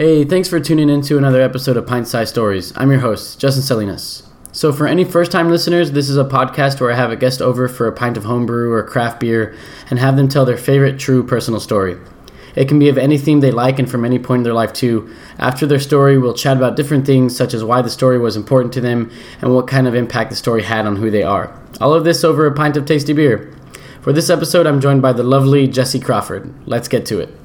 Hey, thanks for tuning in to another episode of Pint-Sized Stories. I'm your host, Justin Salinas. So, for any first time listeners, this is a podcast where I have a guest over for a pint of homebrew or craft beer and have them tell their favorite true personal story. It can be of any theme they like and from any point in their life, too. After their story, we'll chat about different things, such as why the story was important to them and what kind of impact the story had on who they are. All of this over a pint of tasty beer. For this episode, I'm joined by the lovely Jesi Crawford. Let's get to it.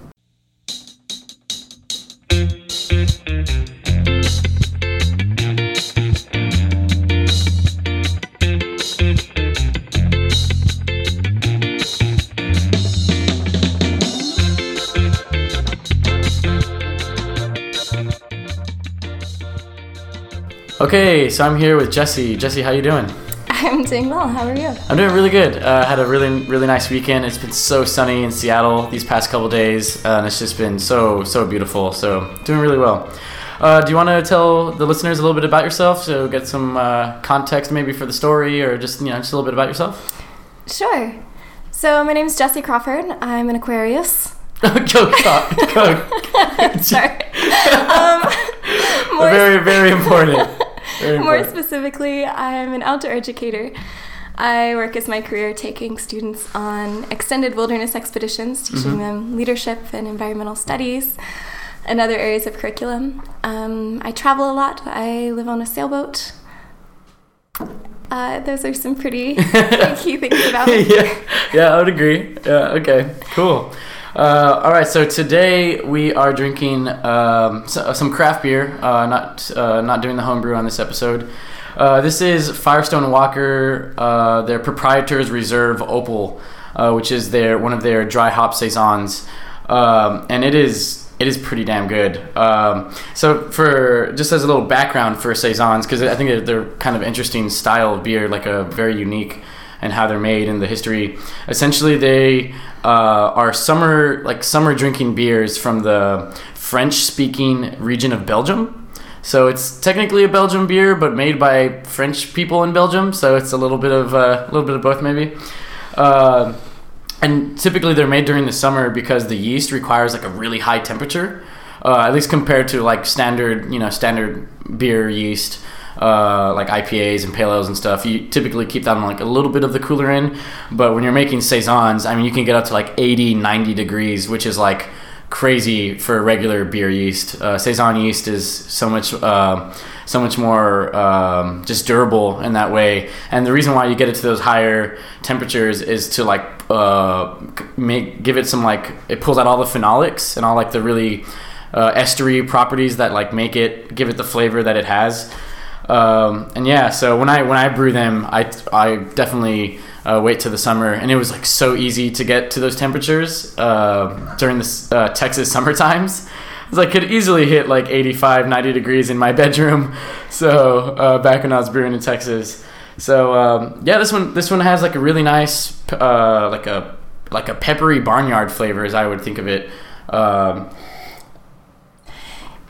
Okay, so I'm here with Jesi. Jesi, how you doing? I'm doing well. How are you? I'm doing really good. Uh, had a really really nice weekend. It's been so sunny in Seattle these past couple days, uh, and it's just been so so beautiful. So doing really well. Uh, do you want to tell the listeners a little bit about yourself, so get some uh, context maybe for the story, or just you know just a little bit about yourself? Sure. So my name is Jesi Crawford. I'm an Aquarius. go, go, go. Sorry. Um, more, very very important. Very more important. specifically, I'm an outdoor educator. I work as my career taking students on extended wilderness expeditions, teaching Mhm. them leadership and environmental studies and other areas of curriculum. Um, I travel a lot. I live on a sailboat. Uh, those are some pretty, pretty key things about me. yeah, yeah, I would agree. Yeah, okay, cool. Uh, all right, so today we are drinking um, so, some craft beer. Uh, not uh, not doing the homebrew on this episode. Uh, this is Firestone Walker, uh, their proprietor's reserve opal, uh, which is their one of their dry hop saisons, um, and it is it is pretty damn good. Um, so for just as a little background for saisons, because I think they're, they're kind of interesting style of beer, like a very unique and how they're made and the history. Essentially, they uh, are summer like summer drinking beers from the French-speaking region of Belgium. So it's technically a Belgian beer, but made by French people in Belgium. So it's a little bit of uh, a little bit of both, maybe. Uh, and typically they're made during the summer because the yeast requires like a really high temperature, uh, at least compared to like standard, you know, standard beer yeast, uh, like IPAs and pale ales and stuff. You typically keep that on like a little bit of the cooler end, but when you're making saisons, I mean, you can get up to like 80, 90 degrees, which is like crazy for regular beer yeast. Uh, saison yeast is so much. Uh, so much more um, just durable in that way. And the reason why you get it to those higher temperatures is to like uh, make give it some like it pulls out all the phenolics and all like the really uh, estery properties that like make it give it the flavor that it has. Um, and yeah, so when I when I brew them, I I definitely uh, wait to the summer, and it was like so easy to get to those temperatures uh, during the uh, Texas summer times. Because I could easily hit like 85, 90 degrees in my bedroom. So uh, back when I was brewing in Texas. So um, yeah, this one this one has like a really nice uh, like a like a peppery barnyard flavor, as I would think of it. Um,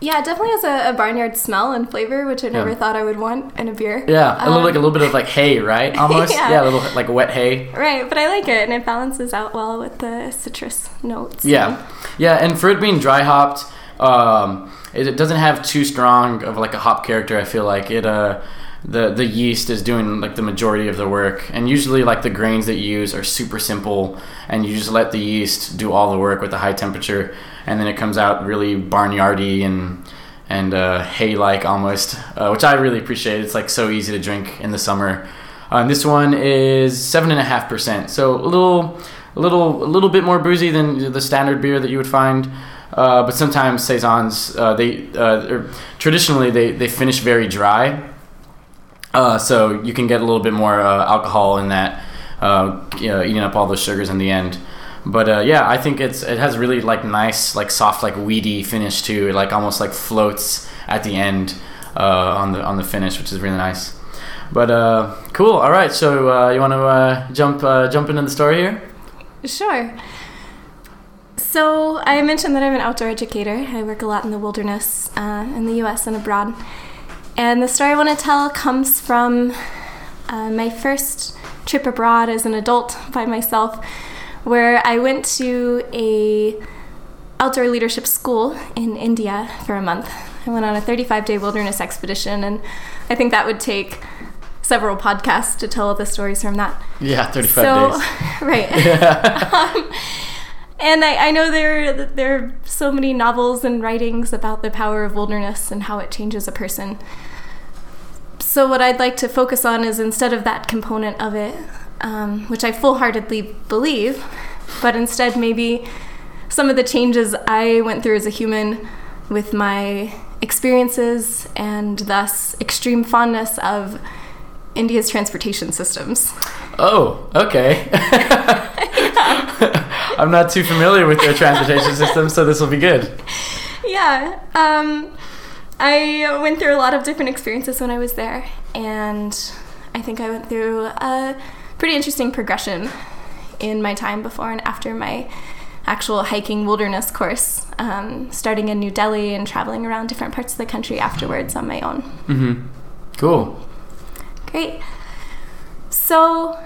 Yeah, it definitely has a, a barnyard smell and flavor, which I never Yeah. thought I would want in a beer. yeah, a little like a Um, little bit of like hay, right? Almost. Yeah. yeah, a little like wet hay. Right, but I like it, and it balances out well with the citrus notes. Yeah, yeah, and for it being dry hopped, um, it, it doesn't have too strong of like a hop character. I feel like it. Uh, the the yeast is doing like the majority of the work, and usually like the grains that you use are super simple, and you just let the yeast do all the work with the high temperature, and then it comes out really barnyardy and and uh, hay like almost, uh, which I really appreciate. It's like so easy to drink in the summer. And this one is seven and a half percent, so a little, a little, a little bit more boozy than the standard beer that you would find. Uh, but sometimes saisons, uh, they uh, traditionally they, they finish very dry, uh, so you can get a little bit more alcohol in that, you know, eating up all those sugars in the end. But uh, yeah, I think it's it has really like nice, like soft, like weedy finish too. It like almost like floats at the end uh, on the on the finish, which is really nice. But uh, cool. All right, so uh, you want to uh, jump uh, jump into the story here? Sure. So I mentioned that I'm an outdoor educator. I work a lot in the wilderness in the U.S. and abroad. And the story I want to tell comes from uh, my first trip abroad as an adult by myself, where I went to a outdoor leadership school in India for a month. I went on a 35 day wilderness expedition, and I think that would take several podcasts to tell the stories from that. Yeah, 35 so, days. right. um, and I, I know there there are so many novels and writings about the power of wilderness and how it changes a person. So what I'd like to focus on is instead of that component of it, um, which I full heartedly believe, but instead maybe some of the changes I went through as a human with my experiences and thus extreme fondness of India's transportation systems. Oh, okay. I'm not too familiar with their transportation system, so this will be good. Yeah. Um, I went through a lot of different experiences when I was there, and I think I went through a pretty interesting progression in my time before and after my actual hiking wilderness course, um, starting in New Delhi and traveling around different parts of the country afterwards on my own. Mm-hmm. Cool. Great. So,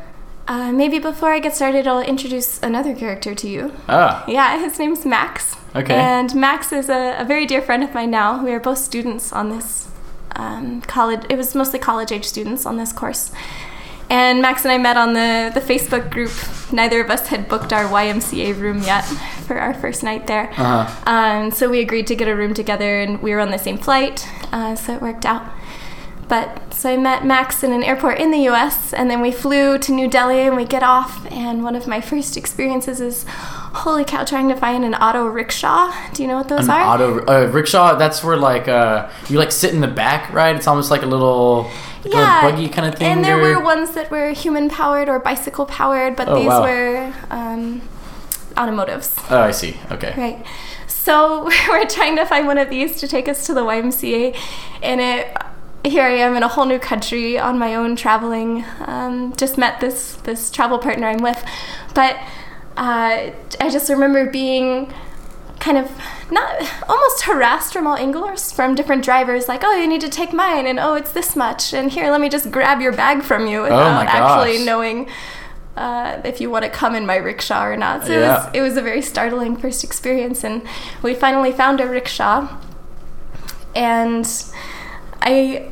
uh, maybe before I get started, I'll introduce another character to you. Ah. Yeah, his name's Max. Okay. And Max is a, a very dear friend of mine now. We are both students on this um, college. It was mostly college age students on this course. And Max and I met on the, the Facebook group. Neither of us had booked our YMCA room yet for our first night there. Uh-huh. Um, so we agreed to get a room together, and we were on the same flight, uh, so it worked out. But so I met Max in an airport in the US, and then we flew to New Delhi and we get off. And one of my first experiences is holy cow, trying to find an auto rickshaw. Do you know what those An are? auto uh, rickshaw. That's where like uh, you like sit in the back, right? It's almost like a little, like a little buggy kind of thing. And there were ones that were human powered or bicycle powered, but Oh, these wow. were um, automotives. Oh, I see. Okay. Right. So we're trying to find one of these to take us to the YMCA, and it. Here I am in a whole new country on my own, traveling. Um, just met this this travel partner I'm with, but uh, I just remember being kind of not almost harassed from all angles from different drivers like oh you need to take mine and oh it's this much and here let me just grab your bag from you without Oh actually knowing uh, if you want to come in my rickshaw or not so Yeah. it, was, it was a very startling first experience and we finally found a rickshaw and i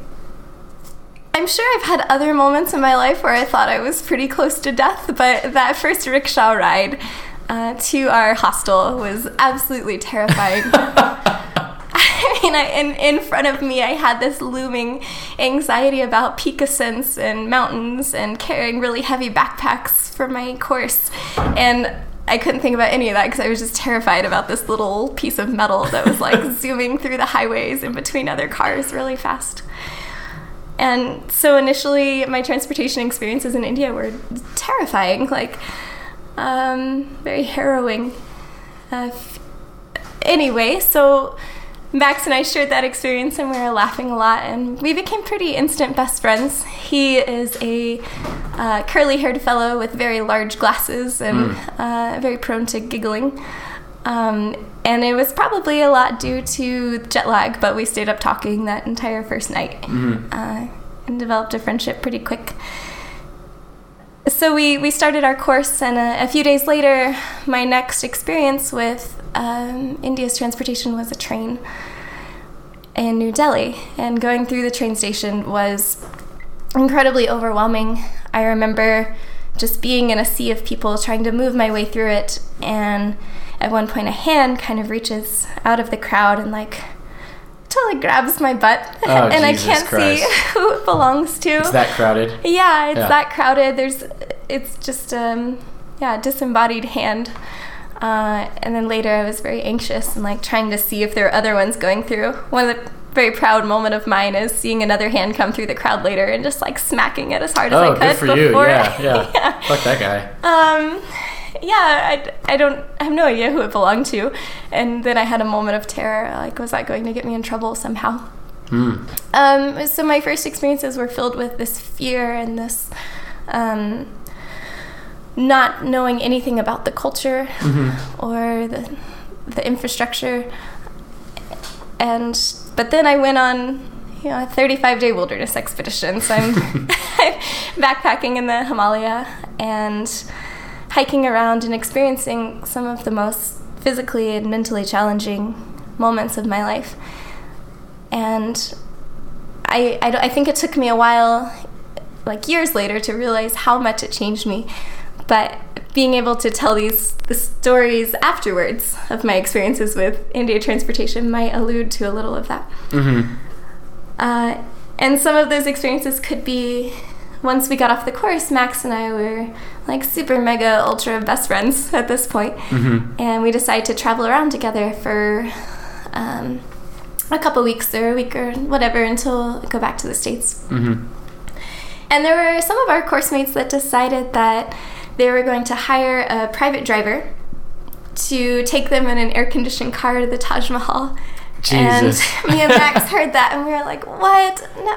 I'm sure I've had other moments in my life where I thought I was pretty close to death, but that first rickshaw ride uh, to our hostel was absolutely terrifying. I mean, I, in, in front of me, I had this looming anxiety about peak ascents and mountains and carrying really heavy backpacks for my course. And I couldn't think about any of that because I was just terrified about this little piece of metal that was like zooming through the highways in between other cars really fast. And so initially, my transportation experiences in India were terrifying, like um, very harrowing. Uh, f- anyway, so Max and I shared that experience, and we were laughing a lot, and we became pretty instant best friends. He is a uh, curly-haired fellow with very large glasses and uh, very prone to giggling. Um, and it was probably a lot due to jet lag, but we stayed up talking that entire first night uh, and developed a friendship pretty quick. So we, we started our course, and a, a few days later, my next experience with um, India's transportation was a train in New Delhi. And going through the train station was incredibly overwhelming. I remember just being in a sea of people trying to move my way through it, and at one point, a hand kind of reaches out of the crowd and like totally grabs my butt, Oh, and Jesus I can't Christ. see who it belongs to. It's that crowded. Yeah, it's Yeah. that crowded. There's, it's just um, yeah, disembodied hand. Uh, and then later, I was very anxious and like trying to see if there are other ones going through. One of the very proud moment of mine is seeing another hand come through the crowd later and just like smacking it as hard as Oh, I good could for you. before. Yeah, yeah. Fuck that guy. Um, yeah, I, I don't, I have no idea who it belonged to. And then I had a moment of terror. Like, was that going to get me in trouble somehow? Hmm. Um, so my first experiences were filled with this fear and this um, not knowing anything about the culture or the the infrastructure. And but then I went on you know a 35 day wilderness expedition. So I'm backpacking in the Himalaya and hiking around and experiencing some of the most physically and mentally challenging moments of my life. And I, I, I think it took me a while, like years later, to realize how much it changed me. But being able to tell these the stories afterwards of my experiences with India transportation might allude to a little of that. Mm-hmm. Uh, and some of those experiences could be once we got off the course, Max and I were like super mega ultra best friends at this point. Mm-hmm. and we decided to travel around together for um, a couple weeks or a week or whatever until go back to the states. Mm-hmm. And there were some of our course mates that decided that they were going to hire a private driver to take them in an air conditioned car to the Taj Mahal. Jesus. And me and Max heard that and we were like, what? No.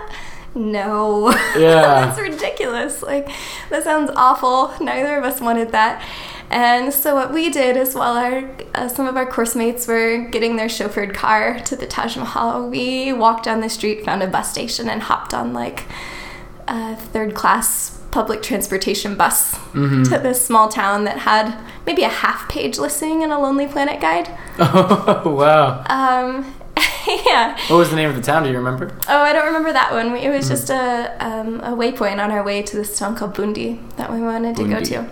No. Yeah. That's ridiculous. Like, that sounds awful. Neither of us wanted that. And so what we did is while our uh, some of our course mates were getting their chauffeured car to the Taj Mahal, we walked down the street, found a bus station, and hopped on like a third class public transportation bus Mm-hmm. to this small town that had maybe a half page listing in a Lonely Planet guide. Oh wow. Um, yeah. What was the name of the town? Do you remember? Oh, I don't remember that one. It was just a um, a waypoint on our way to this town called Bundi that we wanted to go to.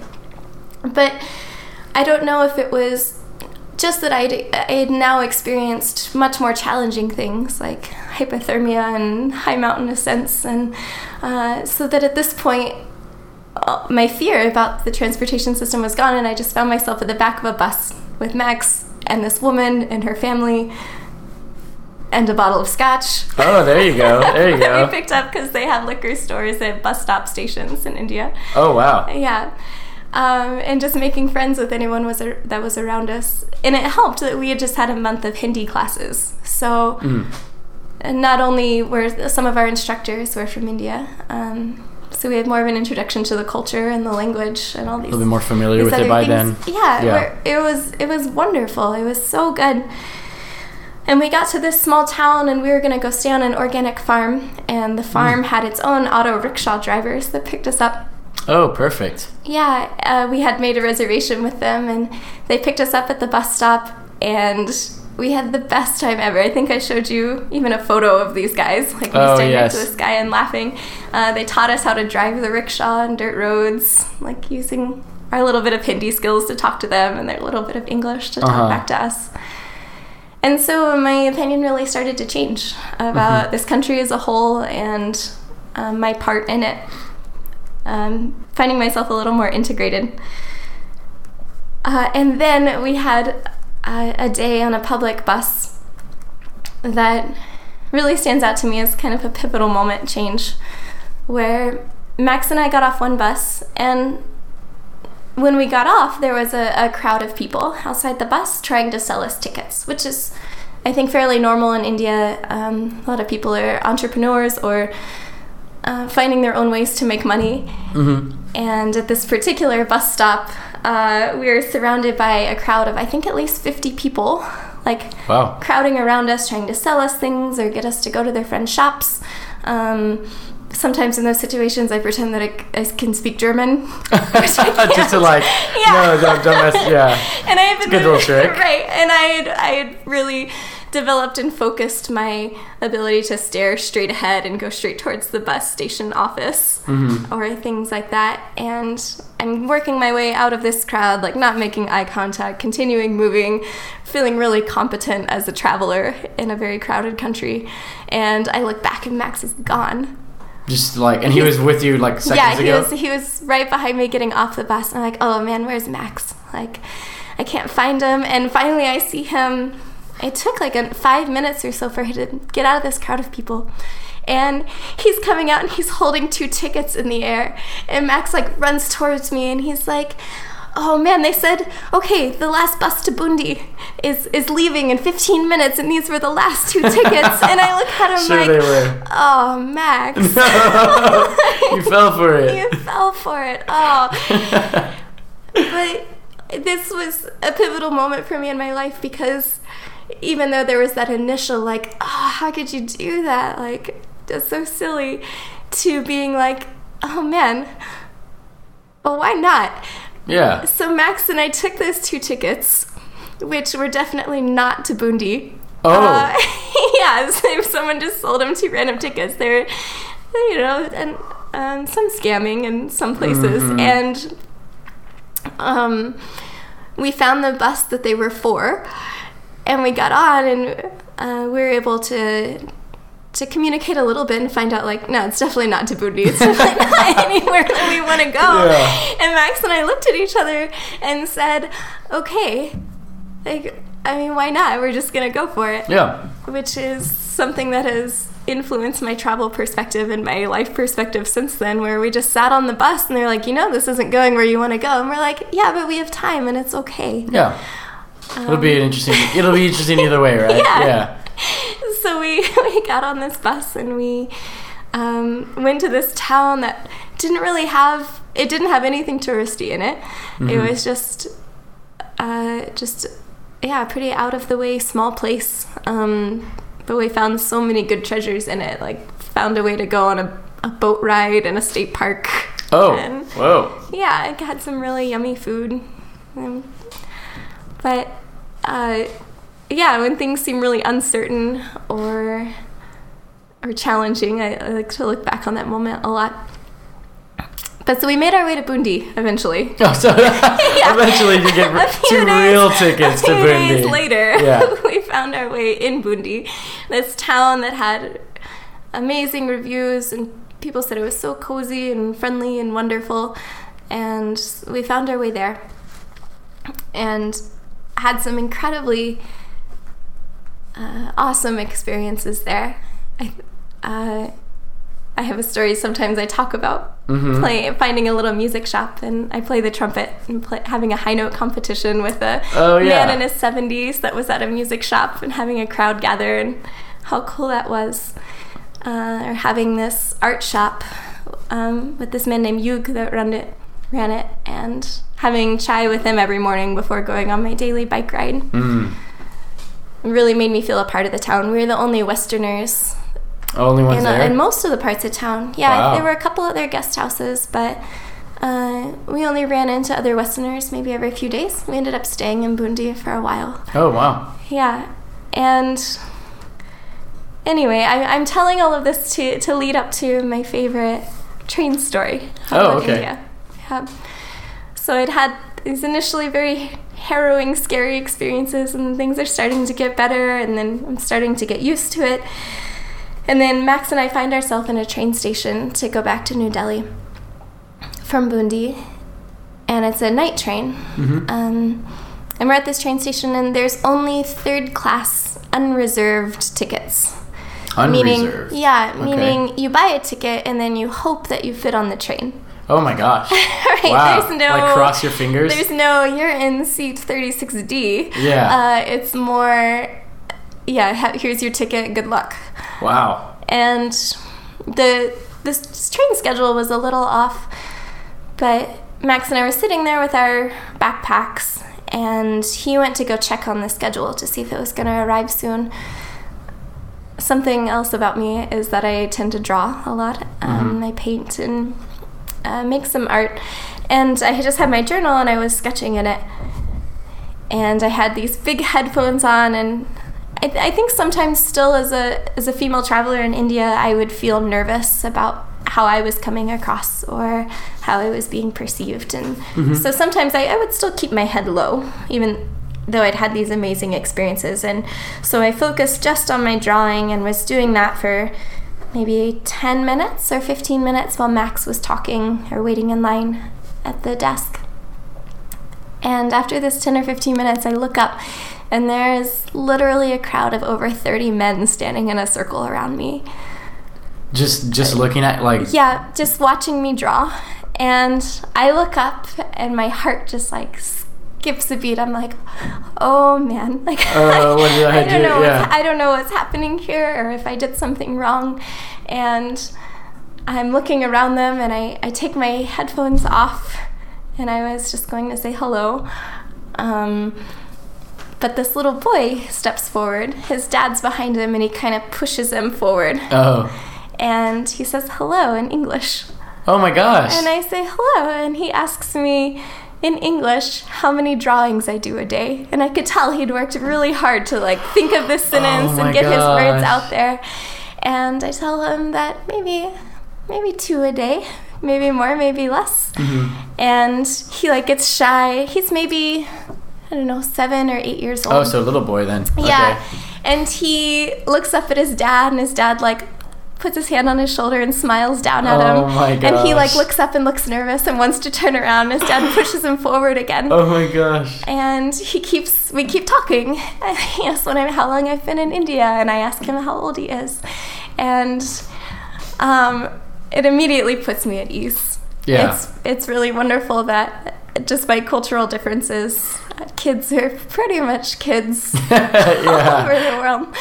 But I don't know if it was just that I'd, I had now experienced much more challenging things like hypothermia and high mountain ascents, and uh, so that at this point, uh, my fear about the transportation system was gone, and I just found myself at the back of a bus with Max and this woman and her family. And a bottle of scotch. Oh, there you go. There you that we picked up because they have liquor stores at bus stop stations in India. Oh wow. Yeah. Um, and just making friends with anyone was ar- that was around us, and it helped that we had just had a month of Hindi classes. So, Mm. and not only were some of our instructors were from India, um, so we had more of an introduction to the culture and the language and all these. A little bit more familiar with it by things. then. Yeah, Yeah. it was it was wonderful. It was so good. And we got to this small town, and we were gonna go stay on an organic farm, and the farm had its own auto rickshaw drivers that picked us up. Oh, perfect. Yeah, uh, we had made a reservation with them, and they picked us up at the bus stop, and we had the best time ever. I think I showed you even a photo of these guys, like me Oh, standing yes. next to this guy and laughing. Uh, they taught us how to drive the rickshaw on dirt roads, like using our little bit of Hindi skills to talk to them and their little bit of English to talk Uh-huh. back to us. And so my opinion really started to change about Mm-hmm. this country as a whole and um, my part in it. Um, finding myself a little more integrated. Uh, and then we had a, a day on a public bus that really stands out to me as kind of a pivotal moment change where Max and I got off one bus and when we got off, there was a, a crowd of people outside the bus trying to sell us tickets, which is, I think, fairly normal in India. Um, a lot of people are entrepreneurs or uh, finding their own ways to make money. Mm-hmm. And at this particular bus stop, uh, we were surrounded by a crowd of, I think, at least 50 people, like Wow. crowding around us, trying to sell us things or get us to go to their friends' shops. Um, sometimes in those situations, I pretend that I, I can speak German. Just to like, Yeah. no, don't, don't mess. Yeah. and I have been good little trick. right? And I had, I had really developed and focused my ability to stare straight ahead and go straight towards the bus station office Mm-hmm. or things like that. And I'm working my way out of this crowd, like not making eye contact, continuing moving, feeling really competent as a traveler in a very crowded country. And I look back and Max is gone. Just like, and he was with you like seconds yeah, he ago. was he was right behind me getting off the bus, and I'm like, oh man, where's Max? Like, I can't find him. And finally, I see him. It took like a, five minutes or so for him to get out of this crowd of people. And he's coming out and he's holding two tickets in the air. And Max like runs towards me and he's like, "Oh man, they said okay, the last bus to Bundi is is leaving in 15 minutes, and these were the last two tickets." and I look at him Sure like, they were. "Oh, Max." you fell for it. you fell for it. Oh. but this was a pivotal moment for me in my life because even though there was that initial like, oh, how could you do that? Like, that's so silly. To being like, oh man, well, why not? Yeah. So Max and I took those two tickets. which were definitely not to Bundi. Oh. Uh, yes, if someone just sold them two random tickets, they're, you know, and um, some scamming in some places. Mhm. And um, we found the bus that they were for, and we got on, and uh, we were able to to communicate a little bit and find out like no it's definitely not Bundi it's definitely not anywhere that we want to go Yeah. and Max and I looked at each other and said okay like I mean why not we're just gonna go for it yeah. which is something that has influenced my travel perspective and my life perspective since then where we just sat on the bus and they're like you know this isn't going where you want to go and we're like yeah but we have time and it's okay Yeah. It'll be an interesting. It'll be interesting either way, right? Yeah. Yeah. so we, we got on this bus and we um, went to this town that didn't really have it didn't have anything touristy in it it was just uh, just yeah pretty out of the way small place um, but we found so many good treasures in it like found a way to go on a, a boat ride in a state park Oh. And- Whoa. yeah, I had some really yummy food. Um, but uh, yeah, when things seem really uncertain or or challenging, I, I like to look back on that moment a lot. But so we made our way to Bundi eventually. Oh, so eventually you get two days- real tickets to Bundi. days later, Yeah. we found our way in Bundi, this town that had amazing reviews, and people said it was so cozy and friendly and wonderful. And we found our way there, and had some incredibly uh, awesome experiences there. I, uh, I have a story sometimes I talk about Mhm. play, finding a little music shop, and I play the trumpet and play, having a high note competition with a Oh, yeah. man in his 70s that was at a music shop and having a crowd gather, and how cool that was. Uh, or having this art shop um, with this man named Yug that ran it, ran it, and having chai with him every morning before going on my daily bike ride Mm. really made me feel a part of the town. We were the only Westerners Only ones in, there. in most of the parts of town. Yeah, Wow. there were a couple other guest houses, but uh, we only ran into other Westerners maybe every few days. We ended up staying in Bundi for a while. oh wow. Yeah, and anyway, I, I'm telling all of this to, to lead up to my favorite train story Oh, okay. India. So I'd had these initially very harrowing, scary experiences, and things are starting to get better, and then I'm starting to get used to it. And then Max and I find ourselves in a train station to go back to New Delhi from Bundi, and it's a night train. Mhm. Um, and we're at this train station, and there's only third class unreserved tickets. Unreserved. Meaning, yeah, Okay. meaning you buy a ticket and then you hope that you fit on the train. Oh my gosh. right? Wow. There's no like cross your fingers. There's no you're in seat 36D. Yeah. Uh, it's more yeah, ha- here's your ticket, good luck. wow. And the this train schedule was a little off, but Max and I were sitting there with our backpacks and he went to go check on the schedule to see if it was going to arrive soon. Something else about me is that I tend to draw a lot. Um, I paint and uh, make some art. And I just had my journal and I was sketching in it. And I had these big headphones on, and I, I think sometimes still as a as a female traveler in India, I would feel nervous about how I was coming across or how I was being perceived. And so sometimes I, I would still keep my head low, even though I'd had these amazing experiences. And so I focused just on my drawing and was doing that for maybe 10 minutes or 15 minutes while Max was talking or waiting in line at the desk. And after this 10 or 15 minutes, I look up and there is literally a crowd of over 30 men standing in a circle around me. Just just looking at like Yeah, just watching me draw. And I look up and my heart just like skips a beat. I'm like, oh man, like Uh, what did I don't do? know. Yeah. What's, I don't know what's happening here or if I did something wrong. And I'm looking around them and I, I take my headphones off and I was just going to say hello. Um, but this little boy steps forward. His dad's behind him and he kind of pushes him forward. Oh. And he says hello in English. Oh my gosh. And I say hello, and he asks me, in English how many drawings I do a day. And I could tell he'd worked really hard to like think of this sentence Oh and get his words out there. And I tell him that maybe maybe two a day, maybe more, maybe less. Mm-hmm. And he like gets shy. He's maybe I don't know, 7 or 8 years old. Oh, so a little boy then. Yeah. Okay. And he looks up at his dad, and his dad, like, puts his hand on his shoulder and smiles down at him. Oh my And he, like, looks up and looks nervous and wants to turn around. His dad pushes him forward again. Oh my gosh. And he keeps, we keep talking. He asks when I'm, how long I've been in India, and I ask him how old he is. And um, it immediately puts me at ease. Yeah. It's, it's really wonderful that despite cultural differences, kids are pretty much kids all over the world.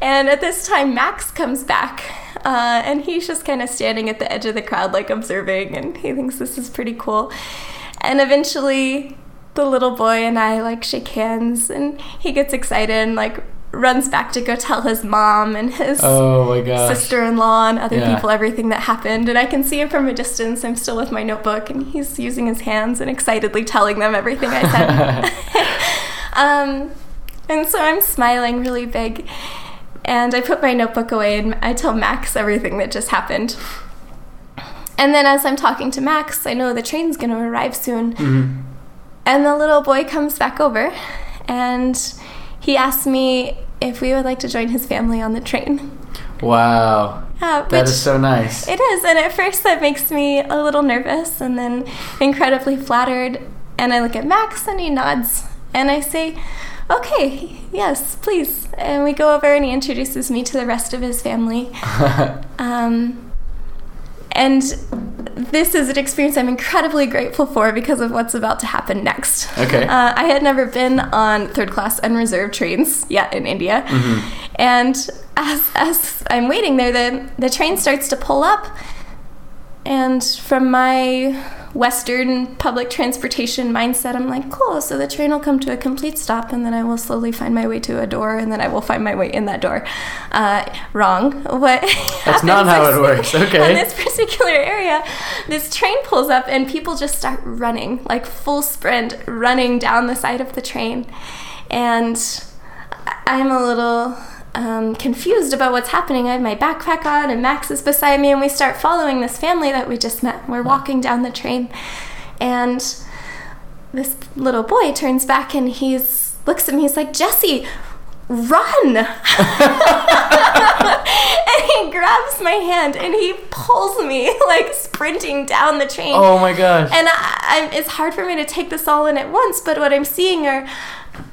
And at this time, Max comes back, uh, and he's just kind of standing at the edge of the crowd, like observing, and he thinks this is pretty cool. And eventually, the little boy and I like shake hands, and he gets excited and like runs back to go tell his mom and his Oh sister-in-law and other Yeah. people everything that happened. And i can see him from a distance. I'm still with my notebook and he's using his hands and excitedly telling them everything i said. Um, and so i'm smiling really big and i put my notebook away and i tell max everything that just happened and then as i'm talking to max i know the train's going to arrive soon Mhm. and the little boy comes back over and he asks me if we would like to join his family on the train. Wow. Uh, That is so nice. it is, and at first that makes me a little nervous and then incredibly flattered. And I look at Max and he nods, and I say, Okay, yes, please. And we go over and he introduces me to the rest of his family. Um, and this is an experience I'm incredibly grateful for because of what's about to happen next. Okay. Uh, I had never been on third class unreserved trains yet in India. Mm-hmm. And as, as I'm waiting there, the, the train starts to pull up. And from my Western public transportation mindset, I'm like, cool, so the train will come to a complete stop, and then I will slowly find my way to a door, and then I will find my way in that door. Uh, wrong. What That's not how it works. Okay. In this particular area, this train pulls up, and people just start running, like full sprint, running down the side of the train. And I'm a little um, confused about what's happening. I have my backpack on, and Max is beside me, and we start following this family that we just met. We're walking down the train, and this little boy turns back and he's looks at me. He's like, "Jesi, run!" and he grabs my hand and he pulls me like sprinting down the train. oh my gosh. And I, it's hard for me to take this all in at once, but what I'm seeing are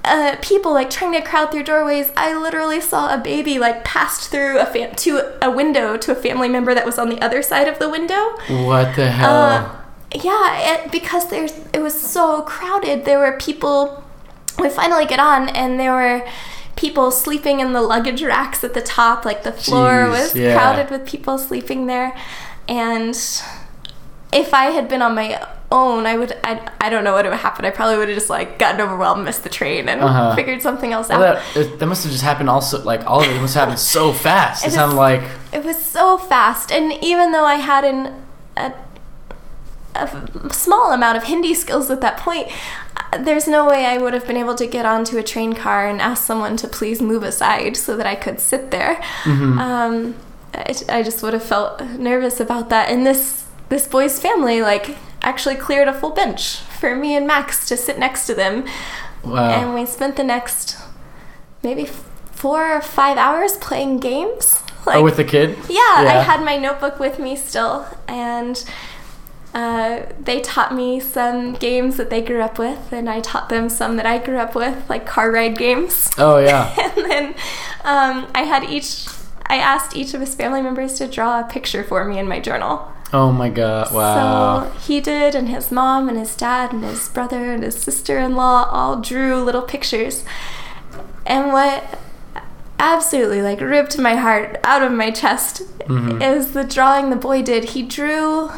uh, people like trying to crowd through doorways. I literally saw a baby like passed through a fam- to a window to a family member that was on the other side of the window. what the hell? Uh, yeah, it, because there's it was so crowded. There were people. We finally get on, and there were people sleeping in the luggage racks at the top. Like the floor Jeez, was yeah. crowded with people sleeping there, and if I had been on my own, I would. I, I don't know what would have happened. I probably would have just like gotten overwhelmed, missed the train, and Uh-huh. figured something else Well, out. that, that must have just happened also, like, all of it must have happened so fast. It It sounded like, It was so fast, and even though I had an, a, a small amount of Hindi skills at that point, uh, there's no way I would have been able to get onto a train car and ask someone to please move aside so that I could sit there. Um, I, I just would have felt nervous about that. And this this boy's family like actually cleared a full bench for me and Max to sit next to them, wow. and we spent the next maybe four or five hours playing games. Like, oh, with the kid? yeah, I had my notebook with me still, and uh, they taught me some games that they grew up with, and I taught them some that I grew up with, like car ride games. Oh, yeah. and then um, I had each. I asked each of his family members to draw a picture for me in my journal. Oh my god. Wow. So he did, and his mom, and his dad, and his brother, and his sister in law all drew little pictures. And what absolutely like ripped my heart out of my chest Mhm. is the drawing the boy did. He drew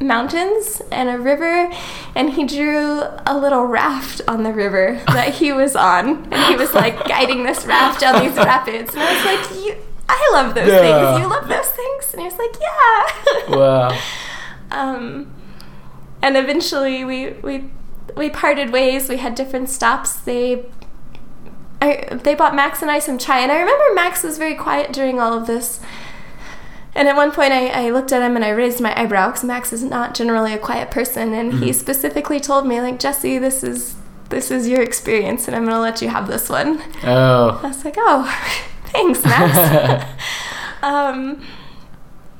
mountains and a river, and he drew a little raft on the river that he was on. And he was like guiding this raft down these rapids. And I was like, you. I love those Yeah. things. You love those things? And he was like, Yeah. Wow. Um, and eventually we we we parted ways. We had different stops. They I, they bought Max and I some chai, and I remember Max was very quiet during all of this. And at one point, I, I looked at him and I raised my eyebrow because Max is not generally a quiet person, and he specifically told me, like, Jesi, this is this is your experience, and I'm gonna let you have this one. Oh. I was like, oh, thanks, Max. um,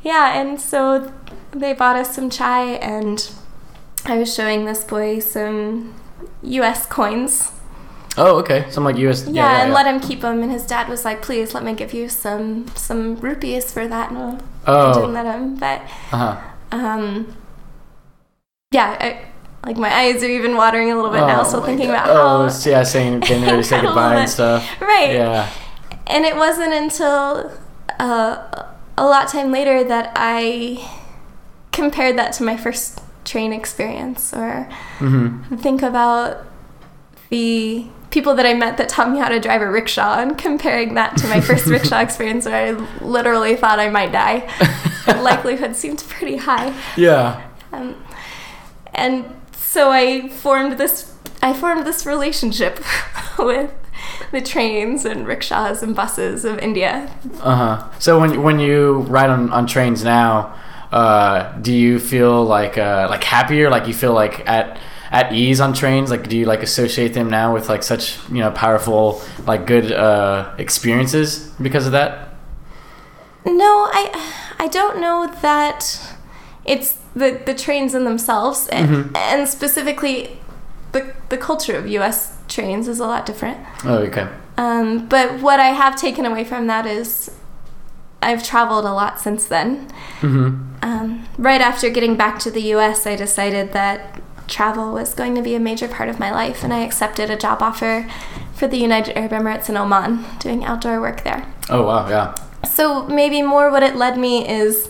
yeah, and so they bought us some chai, and I was showing this boy some U.S. coins. Oh, okay. Some like US. Yeah, and let him keep them. And his dad was like, "Please let me give you some some rupees for that." No, I didn't Oh. let him. But Uh-huh. um, yeah, I, like my eyes are even watering a little bit now, Oh still thinking God. about Oh, how. yeah, saying getting ready to say goodbye and stuff. Right. Yeah. And it wasn't until uh, a lot time later that I compared that to my first train experience, or Mm-hmm. think about the people that I met that taught me how to drive a rickshaw and comparing that to my first rickshaw experience where I literally thought I might die. the likelihood seemed pretty high. Yeah. Um, and so I formed this I formed this relationship with the trains and rickshaws and buses of India. Uh huh. So when when you ride on, on trains now, uh, do you feel like uh, like happier? Like you feel like at at ease on trains? Like do you like associate them now with like such you know powerful like good uh, experiences because of that? No, I I don't know that it's the the trains in themselves and, and specifically the the culture of US trains is a lot different. Oh, okay. Um, but what I have taken away from that is I've traveled a lot since then. Mm-hmm. Um, right after getting back to the US, I decided that travel was going to be a major part of my life, and I accepted a job offer for the United Arab Emirates in Oman, doing outdoor work there. Oh wow, yeah. So maybe more what it led me is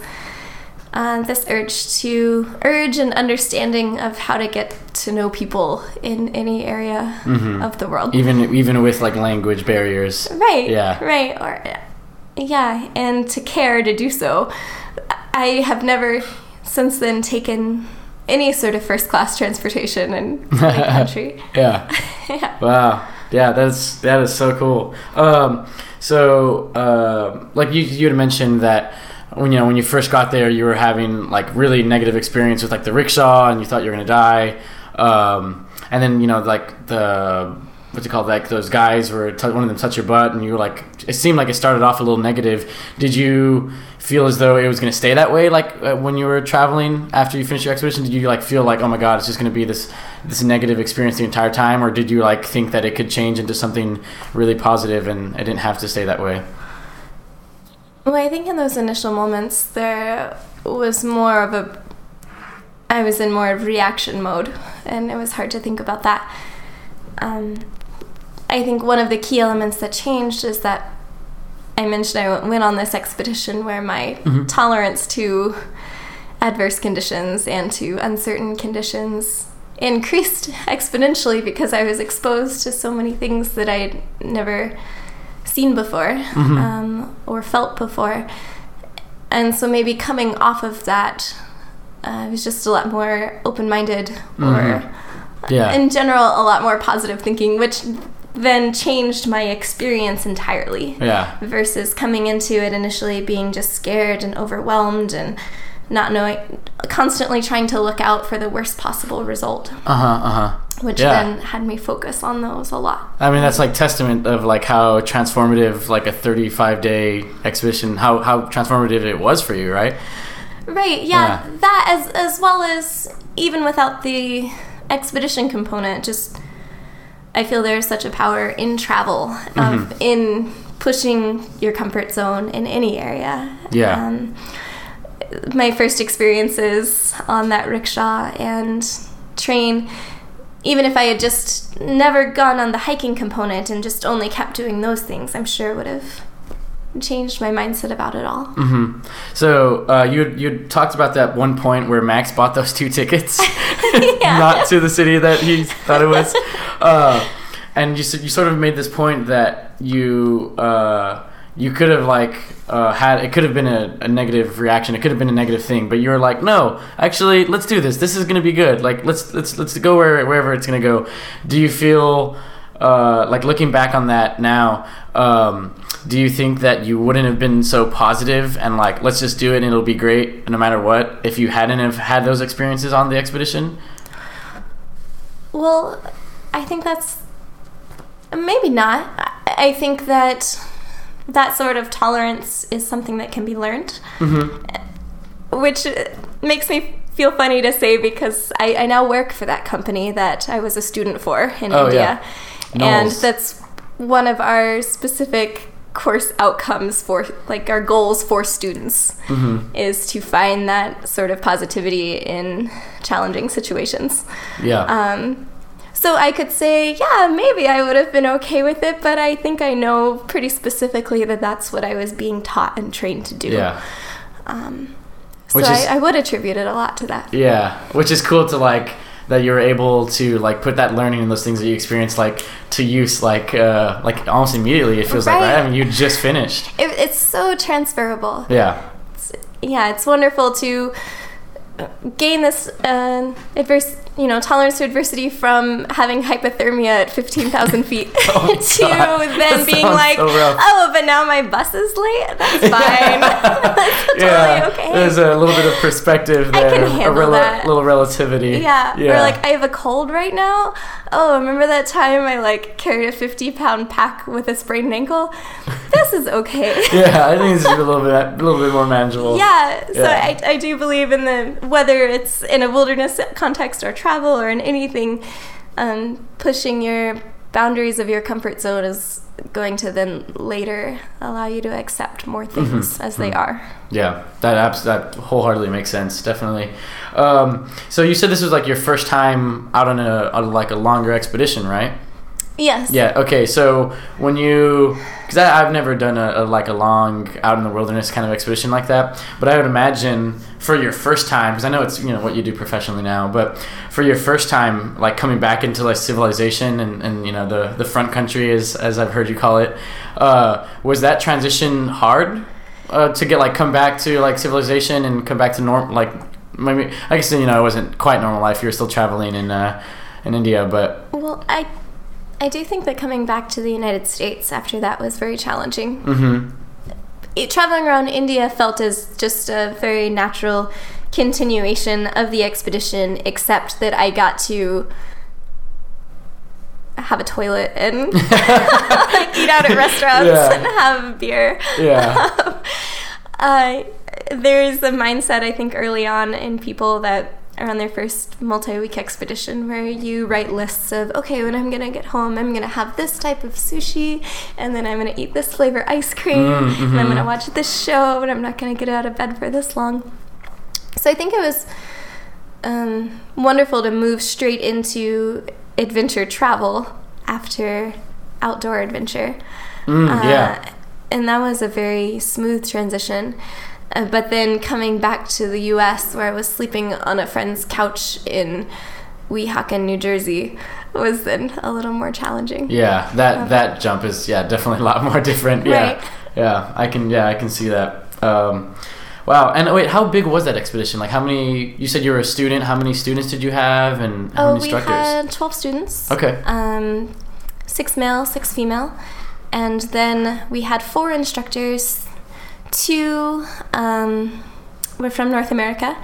uh, this urge to urge an understanding of how to get to know people in any area of the world. Even even with like language barriers. Right. Yeah. Right. Or yeah, and to care to do so. I have never since then taken any sort of first class transportation in any country. Yeah. yeah. Wow. Yeah, that's that is so cool. Um, so, uh, like you you had mentioned that when you know when you first got there, you were having like really negative experience with like the rickshaw, and you thought you were gonna die. Um, and then you know like the what's it called? Like those guys were t- one of them touched your butt, and you were like it seemed like it started off a little negative. Did you feel as though it was gonna stay that way? Like uh, when you were traveling after you finished your expedition, did you like feel like oh my god, it's just gonna be this this negative experience the entire time, or did you like think that it could change into something really positive and it didn't have to stay that way? Well, I think in those initial moments there was more of a I was in more of reaction mode, and it was hard to think about that. Um, I think one of the key elements that changed is that I mentioned I went on this expedition where my tolerance to adverse conditions and to uncertain conditions increased exponentially because I was exposed to so many things that I'd never seen before um, or felt before. And so maybe coming off of that, I was just a lot more open minded or Yeah. in general a lot more positive thinking which then changed my experience entirely yeah. versus coming into it initially being just scared and overwhelmed and not knowing constantly trying to look out for the worst possible result Uh huh. Uh huh. which Yeah. then had me focus on those a lot I mean, that's like testament of like how transformative like a 35 day exhibition, how, how transformative it was for you, right? Right yeah, Yeah. that as as well as even without the expedition component just i feel there's such a power in travel of Mm-hmm. in pushing your comfort zone in any area Yeah. um, my first experiences on that rickshaw and train even if i had just never gone on the hiking component and just only kept doing those things i'm sure would have changed my mindset about it all hmm So uh, you you talked about that one point where Max bought those two tickets, not to the city that he thought it was, uh, and you you sort of made this point that you uh, you could have like uh, had it could have been a, a negative reaction. It could have been a negative thing, but you were like, no, actually, let's do this. This is gonna be good. Like let's let's let's go where, wherever it's gonna go. Do you feel uh, like looking back on that now? Um, do you think that you wouldn't have been so positive and like let's just do it and it'll be great no matter what if you hadn't have had those experiences on the expedition? Well, I think that's maybe not. I- think that that sort of tolerance is something that can be learned, Mm-hmm. which makes me feel funny to say because I, I now work for that company that I was a student for in Oh, India. yeah. And that's one of our specific course outcomes for like our goals for students Mm-hmm. is to find that sort of positivity in challenging situations. Yeah. Um, so I could say, yeah, maybe I would have been okay with it, but I think I know pretty specifically that that's what I was being taught and trained to do. yeah. Um, so Which I, I would attribute it a lot to that. Yeah, which is cool to like that you're able to like put that learning and those things that you experienced like to use like uh like almost immediately. It feels like Right. right. I mean, you just finished. It, it's so transferable. Yeah. It's, yeah, it's wonderful to gain this uh, adverse, you know, tolerance to adversity from having hypothermia at 15,000 feet Oh, to God. then That being like, so oh, but now my bus is late? That's fine. That's totally yeah. okay. There's a little bit of perspective there. I can a handle that. little relativity. Yeah. Yeah. Or like I have a cold right now. Oh, remember that time I like carried a 50 pound pack with a sprained ankle? This is okay. yeah, I think is a little bit a little bit more manageable. Yeah, so Yeah. I, I do believe in the whether it's in a wilderness context or travel or in anything, um, pushing your boundaries of your comfort zone is going to then later allow you to accept more things as they are. Yeah, that abs- that wholeheartedly makes sense. Definitely. Um, so you said this was like your first time out on a on like a longer expedition, right? Yes. Yeah. Okay. So when you, because I've never done a, a like a long out in the wilderness kind of expedition like that, but I would imagine for your first time, because I know it's you know what you do professionally now, but for your first time, like coming back into like civilization and, and you know the the front country as as I've heard you call it, uh, was that transition hard uh, to get like come back to like civilization and come back to norm like maybe I guess you know it wasn't quite normal life. You were still traveling in uh, in India, but Well, I I do think that coming back to the United States after that was very challenging. hmm it, traveling around India felt as just a very natural continuation of the expedition, except that I got to have a toilet and like, eat out at restaurants Yeah. and have beer. Yeah. uh, there's a mindset I think early on in people that are on their first multi-week expedition where you write lists of okay when i'm gonna get home i'm gonna have this type of sushi and then i'm gonna eat this flavor ice cream Mm, and i'm gonna watch this show and i'm not gonna get out of bed for this long so i think it was um, wonderful to move straight into adventure travel after outdoor adventure Mm, uh, yeah. and that was a very smooth transition. Uh, but then coming back to the US, where I was sleeping on a friend's couch in Weehawken, New Jersey, was then a little more challenging. Yeah, that that jump is yeah definitely a lot more different. Yeah, Right. yeah, I can yeah I can see that. Um, wow, and wait, how big was that expedition? Like, how many? You said you were a student. How many students did you have, and how Oh, many we had 12 students. Okay. Um, six male, six female. And then we had four instructors. Two um, were from North America,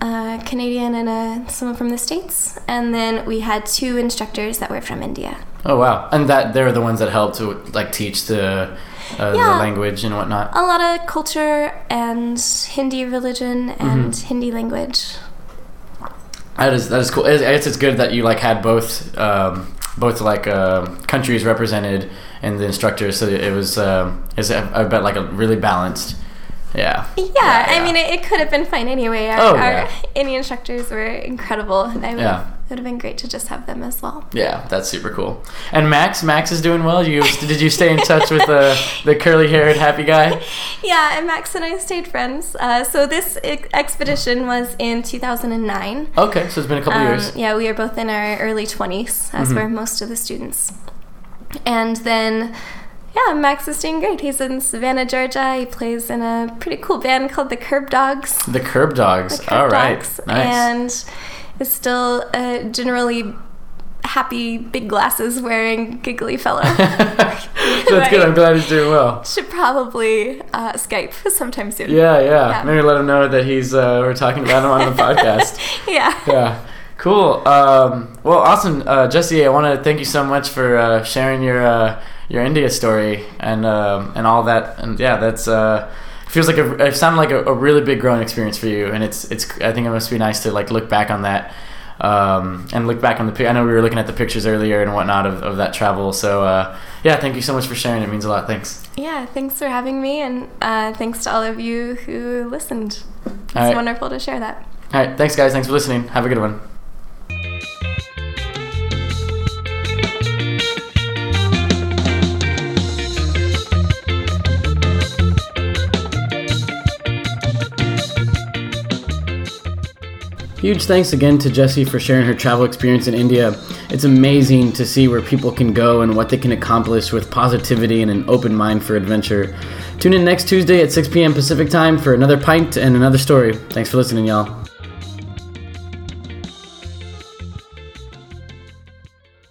a Canadian and a, someone from the States. And then we had two instructors that were from India. Oh wow, and that they're the ones that helped to like teach the uh, the language and whatnot. A lot of culture and Hindi religion and Mm-hmm. Hindi language. That is that is cool. I guess it's good that you like had both um, both like uh, countries represented in the instructors, so it was um, is a, bet like a really balanced. Yeah. Yeah, yeah. I mean, it, it could have been fine anyway. Our, Oh, our yeah. Indian instructors were incredible. and I would, Yeah. It would have been great to just have them as well. Yeah, that's super cool. And Max, Max is doing well. You did you stay in touch with the the curly haired happy guy? Yeah, and Max and I stayed friends. Uh, so this ex- expedition was in 2009. Okay, so it's been a couple Um, years. Yeah, we were both in our early 20s, as Mhm. were most of the students. And then Yeah, Max is doing great. He's in Savannah, Georgia. He plays in a pretty cool band called the Curb Dogs. The Curb Dogs. The Curb All right. Dogs. Nice. And is still a generally happy, big glasses wearing, giggly fellow. That's good. I'm glad he's doing well. Should probably uh, Skype sometime soon. Yeah, yeah, Yeah. Maybe let him know that he's uh, we're talking about him on the podcast. Yeah. Yeah. Cool. Um, well, awesome, uh, Jesi. I want to thank you so much for uh, sharing your uh, your India story and um, and all that. And yeah, that's uh, feels like a it sounded like a, a really big growing experience for you. And it's it's I think it must be nice to like look back on that um, and look back on the. I know we were looking at the pictures earlier and whatnot of, of that travel. So uh, yeah, thank you so much for sharing. It means a lot. Thanks. Yeah, thanks for having me, and uh, thanks to all of you who listened. It's right. wonderful to share that. All right. Thanks, guys. Thanks for listening. Have a good one. Huge thanks again to Jesi for sharing her travel experience in India. It's amazing to see where people can go and what they can accomplish with positivity and an open mind for adventure. Tune in next Tuesday at 6 p.m. Pacific time for another pint and another story. Thanks for listening, y'all.